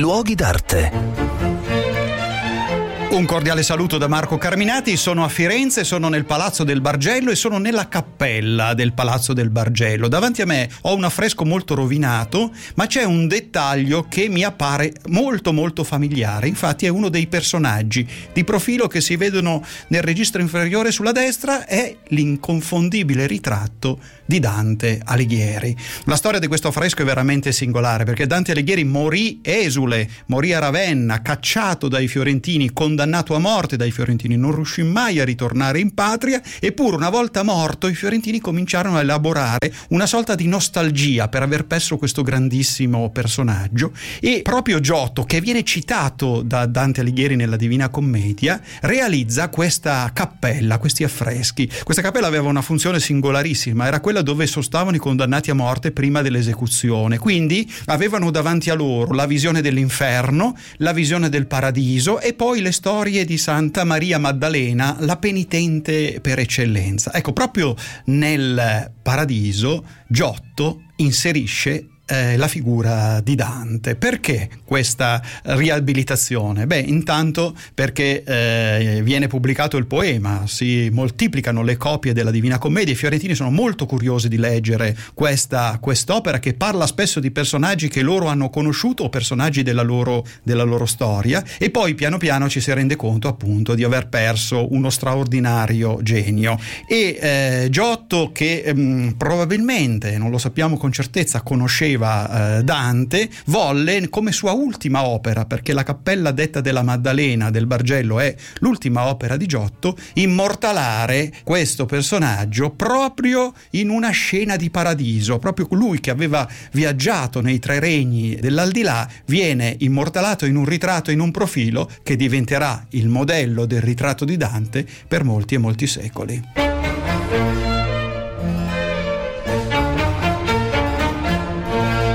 luoghi d'arte. Un cordiale saluto da Marco Carminati, sono a Firenze, sono nel Palazzo del Bargello e sono nella cappella del Palazzo del Bargello. Davanti a me ho un affresco molto rovinato, ma c'è un dettaglio che mi appare molto molto familiare. Infatti è uno dei personaggi di profilo che si vedono nel registro inferiore sulla destra, è l'inconfondibile ritratto di Dante Alighieri. La storia di questo affresco è veramente singolare perché Dante Alighieri morì esule, morì a Ravenna, cacciato dai fiorentini, condannato condannato a morte dai fiorentini, non riuscì mai a ritornare in patria, eppure una volta morto i fiorentini cominciarono a elaborare una sorta di nostalgia per aver perso questo grandissimo personaggio. E proprio Giotto, che viene citato da Dante Alighieri nella Divina Commedia, realizza questa cappella, questi affreschi. Questa cappella aveva una funzione singolarissima, era quella dove sostavano i condannati a morte prima dell'esecuzione, quindi avevano davanti a loro la visione dell'inferno, la visione del paradiso e poi le storie storie di Santa Maria Maddalena, la penitente per eccellenza. Ecco, proprio nel paradiso Giotto inserisce eh, la figura di Dante. Perché questa riabilitazione? Beh, intanto perché eh, viene pubblicato il poema, si moltiplicano le copie della Divina Commedia, i fiorentini sono molto curiosi di leggere questa quest'opera che parla spesso di personaggi che loro hanno conosciuto o personaggi della loro, della loro storia e poi piano piano ci si rende conto appunto di aver perso uno straordinario genio. E eh, Giotto che ehm, probabilmente, non lo sappiamo con certezza, conosceva scriveva eh, Dante, volle come sua ultima opera, perché la cappella detta della Maddalena del Bargello è l'ultima opera di Giotto, immortalare questo personaggio proprio in una scena di paradiso, proprio lui che aveva viaggiato nei tre regni dell'aldilà viene immortalato in un ritratto, in un profilo che diventerà il modello del ritratto di Dante per molti e molti secoli.